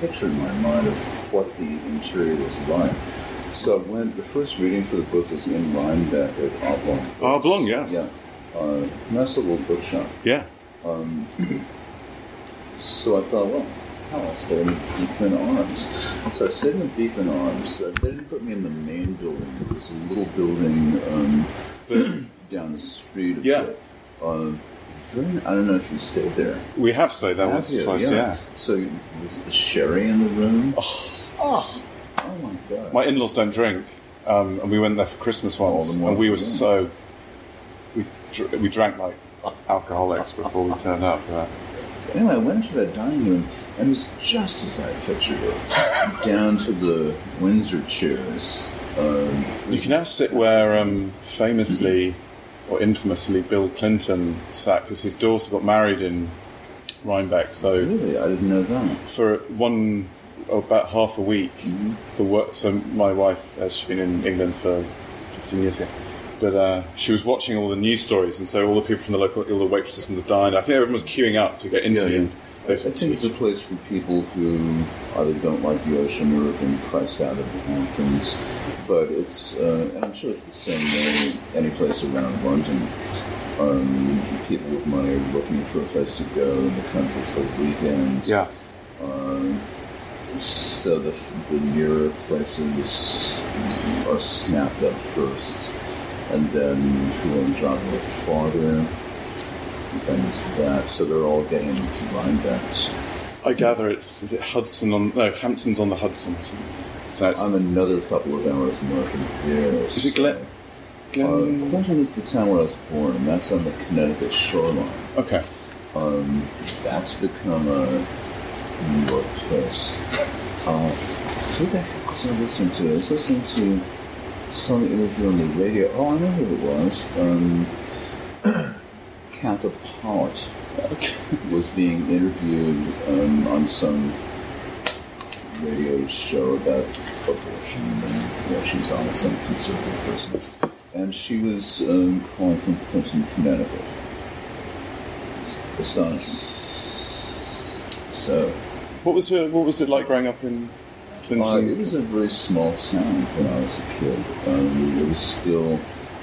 picture in my mind of what the interior was like. So I went, the first reading for the book was in Rhinebeck at Oblong. Oblong, yeah. Yeah. Uh, nice little bookshop. Yeah. So I thought, well, how I'll stay in Beekman Arms. So I stayed in Beekman Arms. Uh, They didn't put me in the main building. It was a little building um, down the street. Yeah. Uh, I don't know if you stayed there. We have stayed there Have once you? or twice, yeah. So was the sherry in the room? Oh, oh, my god! My in laws don't drink, um, and we went there for Christmas once, the more and we were for so. We, dr- we drank like alcoholics before we turned up. Anyway, I went to that dining room, and it was just as I pictured it, down to the Windsor chairs. Um, you can now sit where um, famously or infamously Bill Clinton sat because his daughter got married in Rhinebeck. So really, I didn't know that. for one about half a week, Mm-hmm. the work. So my wife has she's been in England for fifteen years, yes. But uh, she was watching all the news stories, and so all the people from the local, all the waitresses from the diner. I think everyone was queuing up to get interviewed. I think it's a place for people who either don't like the ocean or have been priced out of the Hamptons. But it's, uh, and I'm sure it's the same way any place around London. Um, people with money are looking for a place to go in the country for the weekend. yeah, So the, the nearer places are snapped up first. And then if you want to drive a little farther, then it's that. So they're all getting into Rhinebeck. I gather it's is it Hudson on no Hamptons on the Hudson. Or something. So it's, I'm another couple of hours north of there. is it Glen? Uh, Clinton is the town where I was born, and that's on the Connecticut shoreline. okay. That's become a New York place. Uh, who the heck was I listening to? I was listening to some interview on the radio. Oh, I know who it was. Um, Katha Pollitt was being interviewed um, on some radio show about abortion, and yeah, she was on with some conservative person, and she was um, calling from Clinton, Connecticut. Astonishing. So, What was it? What was it like growing up in Clinton? uh, it was a very small town when I was a kid. Um, it was still,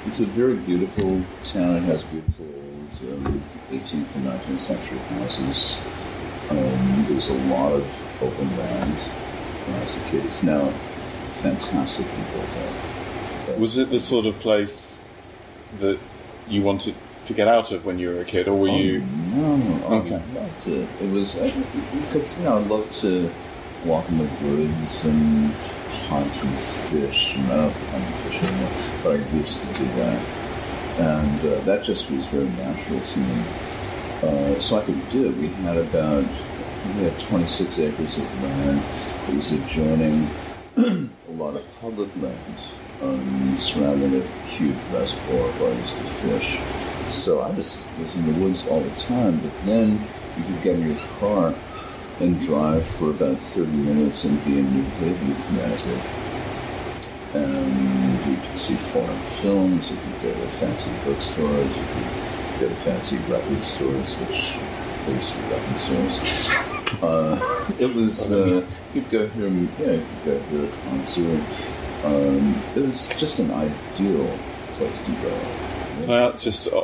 it's a very beautiful town. It has beautiful old um, 18th and 19th century houses. Um, there was a lot of open land when I was a kid. It's now fantastically built up. Was it the sort of place that you wanted to get out of when you were a kid, or were Oh, you? No, I Okay. loved it. It was because you know I love to walk in the woods and hunt and fish. And I don't hunt and fish anymore, but I used to do that, and uh, that just was very natural to me. Uh, so I could do it. We had about we had 26 acres of land. Was adjoining a lot of public land um, surrounding a huge reservoir where I used to fish. So I just was in the woods all the time, but then you could get in your car and drive for about 30 minutes and be in New Haven, Connecticut. And you could see foreign films, you could go to fancy bookstores, you could go to fancy record stores, which there used to be record stores. Uh, it was, uh, you go here, yeah, you could go hear a concert. Um, it was just an ideal place to go. Uh, just, uh,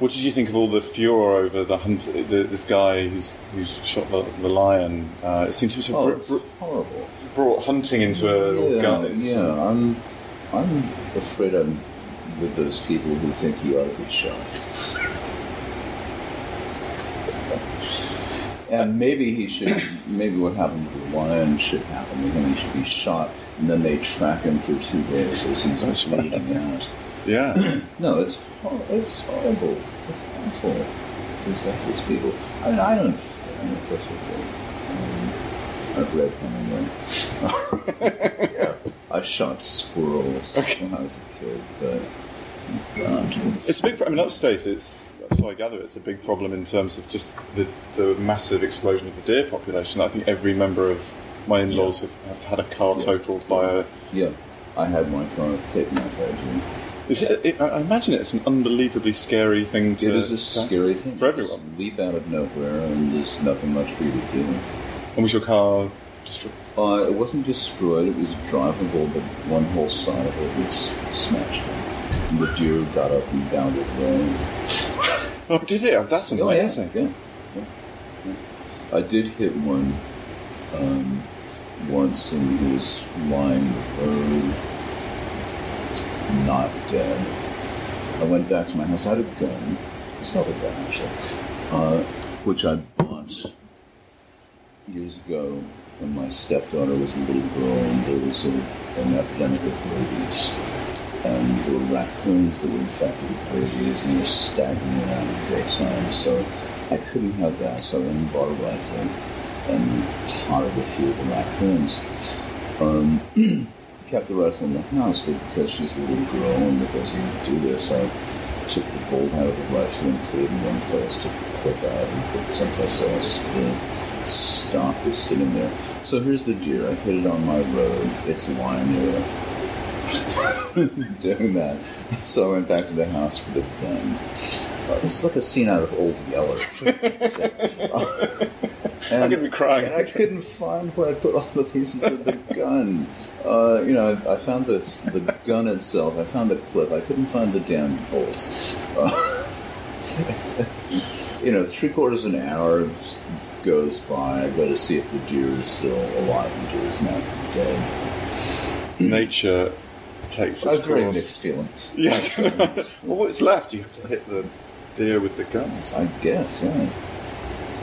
what did you think of all the furor over the hunt? The, this guy who's who's shot the, the lion. Uh, it seems to be Oh, br- it's br- horrible. brought hunting into a yeah, gun. yeah, I'm, I'm afraid I'm with those people who think he ought to be shot. And maybe he should, maybe what happened with the lion should happen to him. He should be shot, and then they track him for two days as he's bleeding out. Yeah. No, it's it's horrible. It's awful. These these people. I mean, I don't understand. Of course, I. Um, I've read Hemingway. yeah, I shot squirrels when I was a kid, but um, It's a big. I mean, upstate. It's what I gather. It's a big problem in terms of just the, the massive explosion of the deer population. I think every member of my in-laws have, have had a car totaled by a. yeah, I had my car taken out by a deer. Is it, it, I imagine it's an unbelievably scary thing to. It is a scary thing for You just everyone. Leap out of nowhere, and there's nothing much for you to do. And was your car destroyed? Uh, it wasn't destroyed; it was drivable, but one whole side of it was smashed. The deer got up and bounded away. Oh, did it? That's Oh, yeah, amazing. yeah, yeah, yeah. I did hit one um, once, and he was lying uh, not dead. I went back to my house. I had a gun. It's not a gun, actually, uh, which I bought years ago when my stepdaughter was a little girl, and there was a, an epidemic of rabies. And there were raccoons that were infected with rabies, and they were staggering around the daytime. So I couldn't have that, so I and bought a rifle and potted a few of the raccoons. Um, kept the rifle in the house, because she's a little girl and because you do this, I took the bolt out of the rifle and put it in one place, took the clip out and put it someplace else. The stock was sitting there. So here's the deer. I hit it on my road. It's lying there. doing that. So I went back to the house for the gun. Uh, this is like a scene out of Old Yeller. Uh, and- going to be crying. and I couldn't find where I put all the pieces of the gun. Uh, you know, I found this the gun itself. I found the clip. I couldn't find the damn bolts. Uh, you know, three quarters of an hour goes by. I go to see if the deer is still alive. The deer is not dead. Nature takes I've very course. mixed feelings. Yeah. well, what's left? You have to hit the deer with the guns. I guess, yeah.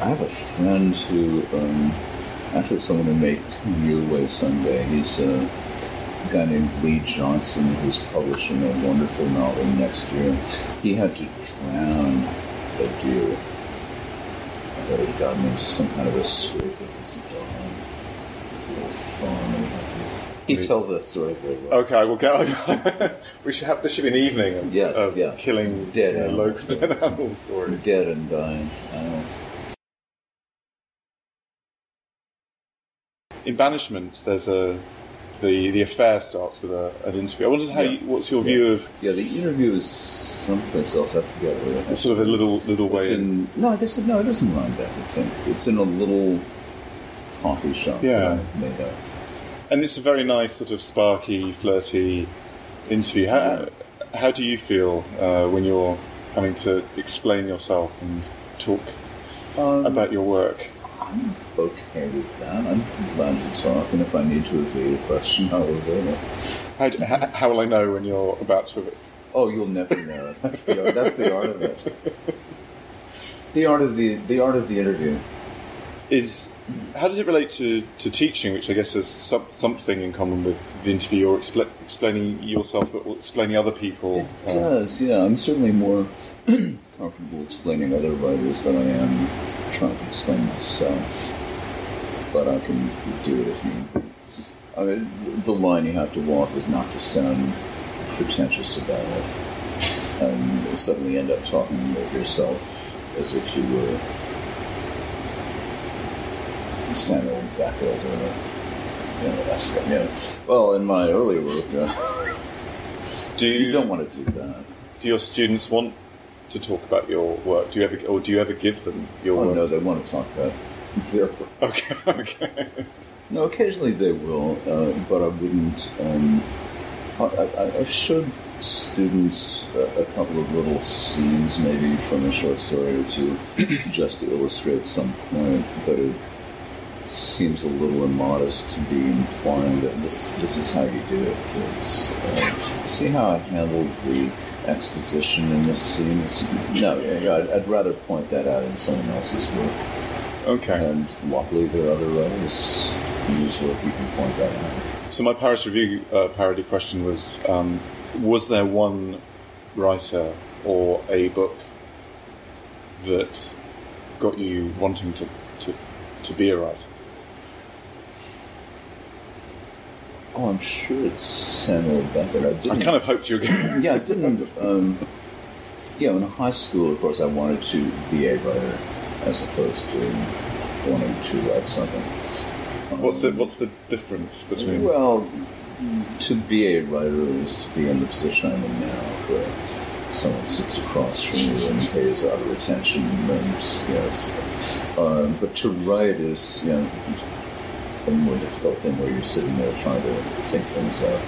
I have a friend who, um, actually, someone who may come your way someday. He's a guy named Lee Johnson who's publishing a wonderful novel next year. He had to drown a deer. I heard he got him into some kind of a scrape with his dog, his little farm. He, had to, he Really? tells that story very well. Okay, we'll go. we should have. This should be an evening of, Yes, of yeah. killing Dead uh, animal local dead animal stories. Dead and dying animals. In banishment, there's a the the affair starts with a, an interview. I wondered how. Yeah. You, what's your view of Yeah, the interview is someplace else. I forget where. it it's sort of a little little It's way in? in, no, I guess it, no, it doesn't run back. I think it's in a little coffee shop. Yeah. made up. And it's a very nice, sort of sparky, flirty interview. How, how do you feel uh, when you're having to explain yourself and talk Um, about your work? I'm okay with that. I'm glad to talk, and if I need to evade a question, I'll evade it. How, do, how, how will I know when you're about to? Oh, you'll never know. That's the art, that's the art of it. The art of the the art of the interview. Is how does it relate to, to teaching, which I guess has some, something in common with the interview or expl- explaining yourself, but explaining other people? It uh, does, yeah. I'm certainly more comfortable explaining other writers than I am trying to explain myself. But I can do it if need be. I mean, the line you have to walk is not to sound pretentious about it, and suddenly end up talking of yourself as if you were Samuel Beckett or you know, that's yeah. Well, in my earlier work, uh, do you, you don't want to do that. do your students want to talk about your work? Do you ever, or do you ever give them your Oh work? no, they want to talk about their work. Okay, okay. No, occasionally they will, uh, but I wouldn't. Um, I, I, I've showed students a, a couple of little scenes, maybe from a short story or two, just to illustrate some point. But it seems a little immodest to be implying that this this is how you do it, kids. Uh, see how I handled the exposition in this scene? It's- No, I'd, I'd rather point that out in someone else's work. Okay. And luckily, there are other writers whose work you can point that out. So my Paris Review uh, parody question was: um, Was there one writer or a book that got you wanting to, to, to be a writer? Oh, I'm sure it's Samuel Beckett. I I didn't. kind of hoped you were going. yeah, I didn't. Um, yeah, in high school, of course, I wanted to be a writer as opposed to wanting to write something. Um, What's the What's the difference between? Well, to be a writer is to be in the position I'm in now, where someone sits across from you and pays out of attention, and you know, um, but to write is you know a more difficult thing where you're sitting there trying to think things out.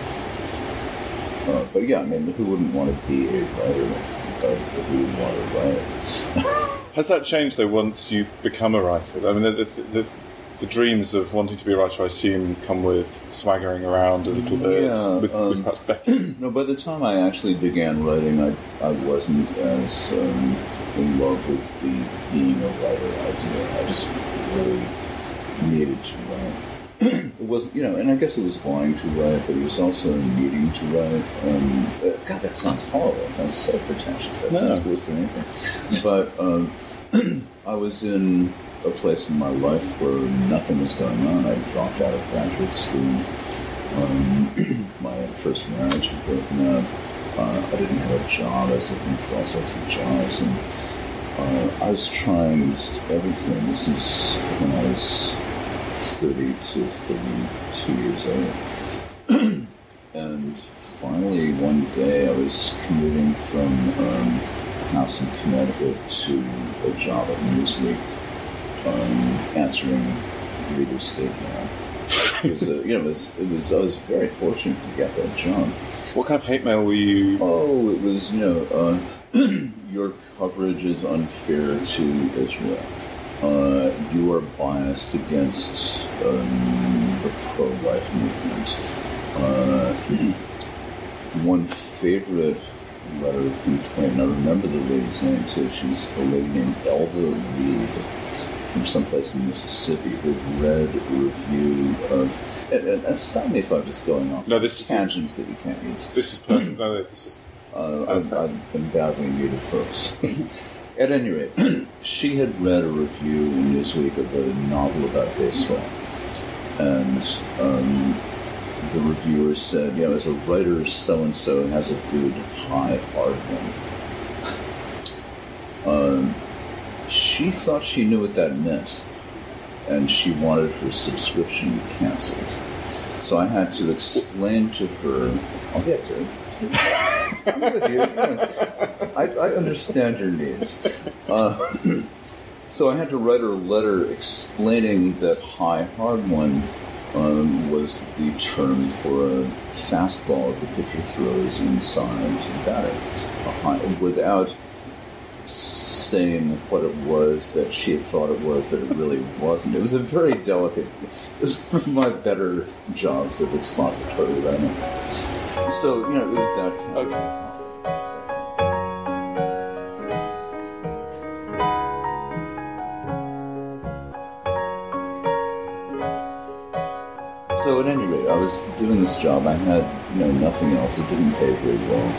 Uh, but yeah, I mean, who wouldn't want to be a writer? Who would want to write? Has that changed though once you become a writer? I mean, the, the, the, the dreams of wanting to be a writer, I assume, come with swaggering around a little bit Yeah, with, um, with perhaps Becky. No, by the time I actually began writing, I, I wasn't as um, in love with the being a writer idea. I just really needed to. It wasn't, you know, and I guess it was wanting to write, but it was also needing to write. Um, uh, God, that sounds horrible. That sounds so pretentious. That No. sounds worse than anything. But um, I was in a place in my life where nothing was going on. I dropped out of graduate school. Um, my first marriage had broken up. Uh, I didn't have a job. I was looking for all sorts of jobs, and uh, I was trying just everything. This is when I was 30 to 32 years old. and finally, one day, I was commuting from um, house in Connecticut to a job at Newsweek, um, answering readers' hate mail. It was, a, you know, it was, it was. I was very fortunate to get that job. What kind of hate mail were you? Oh, it was, you know, uh, your coverage is unfair to Israel. Uh, you are biased against um, the pro-life movement. Uh, one favorite letter of complaint, I remember the lady's name too. She's a lady named Elva Reed from someplace in Mississippi who read a review of. And, and, and stop me if I'm just going off No, this is- tangents that you can't use. This is perfect. no, this is Uh, I've, I've been muted, folks. At any rate, she had read a review in Newsweek of a novel about baseball. And um, the reviewer said, you know, as a writer, so and so has a good high hard one. Um, she thought she knew what that meant, and she wanted her subscription canceled. So I had to explain to her, I'll get to it. I'm with you. I, I understand your needs. Uh, so I had to write her a letter explaining that high hard one um, was the term for a fastball the pitcher throws inside the batter, without saying what it was that she had thought it was that it really wasn't. It was a very delicate. It was one of my better jobs of expository writing. So you know, it was that kind okay. So at any rate, I was doing this job. I had you know nothing else. It didn't pay very well.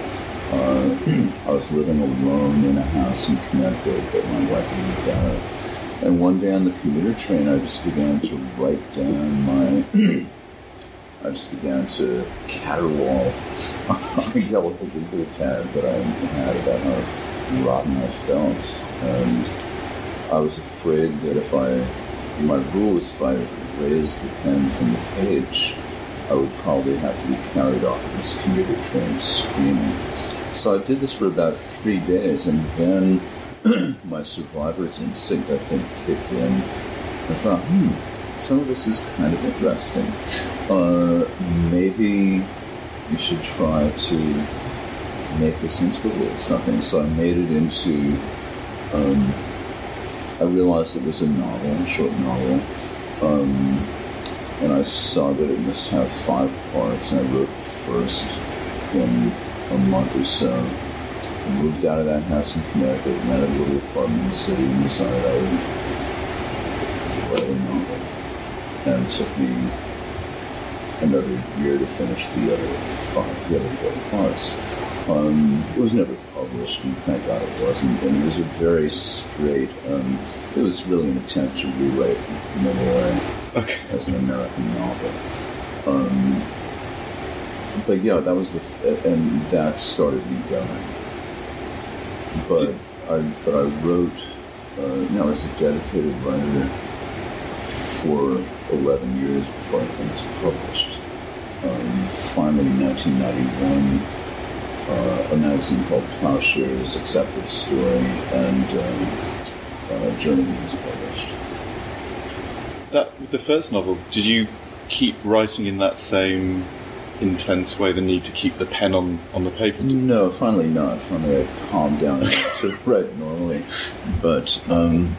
Uh, I was living alone in a house in Connecticut that my wife had moved out of. And one day on the commuter train, I just began to write down my. I just began to caterwaul on a yellow legal pad that I had about how rotten I felt. And I was afraid that if I, my rule was if I raised the pen from the page, I would probably have to be carried off of this commuter train screaming. So I did this for about three days, and then my survivor's instinct, I think, kicked in. I thought, hmm, some of this is kind of interesting. Uh, maybe you should try to make this into a little something. So I made it into. Um, I realized it was a novel, a short novel, um, and I saw that it must have five parts. And I wrote the first in a month or so. I moved out of that house in Connecticut, rented a little apartment in the city, and decided I would write a novel. And it took me another year to finish the other five, the other four parts. Um, it was never published, and thank God it wasn't. And it was a very straight. Um, it was really an attempt to rewrite Memoir Okay. as an American novel. Um, but yeah, that was the f- and that started me going. But I but I wrote. Uh, I was a dedicated writer for eleven years before anything was published. um, finally, in 1991, uh, a magazine called Ploughshares accepted the story, and um, uh, Journey was published. That with the first novel, did you keep writing in that same intense way? The need to keep the pen on, on the paper. No, finally not. Finally, I calmed down enough to write normally, but um,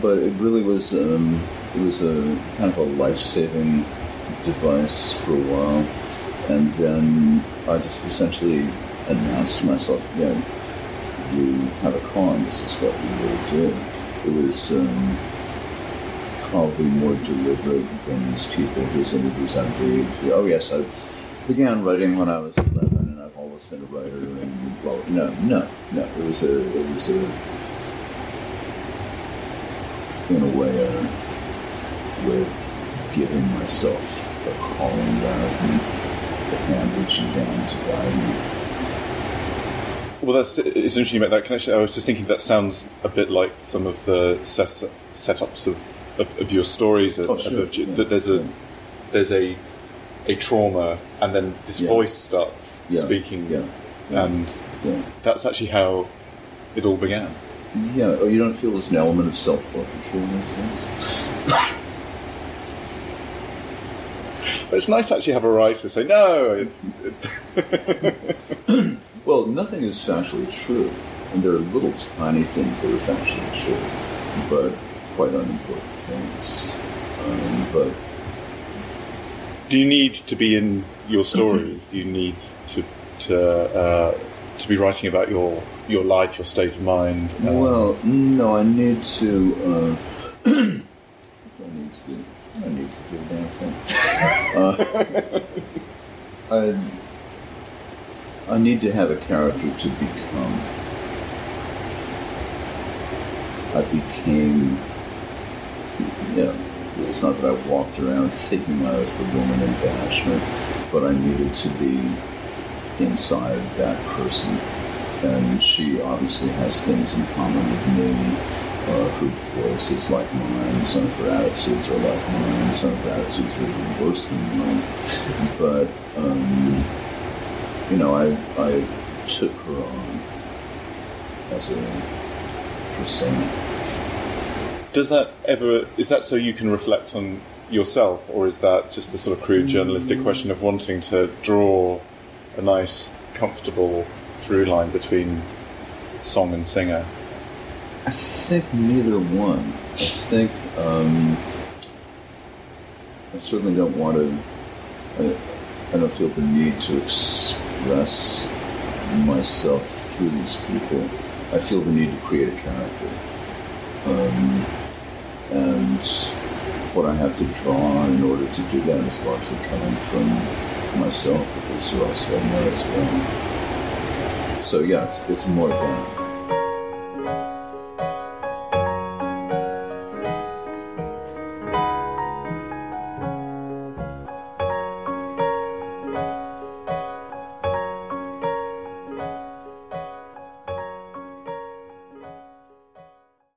but it really was um, it was a kind of a life saving device for a while, and then I just essentially announced to myself, yeah, you have a calling. This is what you will do. It was. Um, probably more deliberate than these people whose interviews I read. Oh yes, I began writing when I was eleven, and I've always been a writer. And well, no, no, no. It was a, it was a, in a way, a way of giving myself a calling rather hand reaching down to guide me. Well, that's it's interesting you make that connection. I was just thinking that sounds a bit like some of the set, setups of of, of your stories. Oh, sure. of, yeah. that there's a yeah. there's a a trauma, and then this Yeah. voice starts speaking, and Yeah. that's actually how it all began. Yeah, oh, you don't feel there's an element of self-portraiture in these things? But it's nice to actually have a writer say, "No, it's." it's Well, nothing is factually true, and there are little tiny things that are factually true, but quite unimportant things. Um, but Do you need to be in your stories? Do you need to to uh, to be writing about your your life, your state of mind? Uh, well, no, I need to. Uh, I need to I need to do a damn thing. Uh, I, I need to have a character to become. I became. You know, it's not that I walked around thinking I was the woman in banishment, but I needed to be inside that person. And she obviously has things in common with me. Uh, voice is like mine. Some of her attitudes are like mine. Some of her attitudes are even worse than mine. But um, you know, I I took her on as a persona. Does that ever is that so you can reflect on yourself, or is that just the sort of crude journalistic question of wanting to draw a nice, comfortable through line between song and singer? I think neither one. I think um, I certainly don't want to. I, I don't feel the need to express myself through these people. I feel the need to create a character, um, and what I have to draw on in order to do that is largely coming from myself, because who else do I know as well. So yeah, it's, it's more than.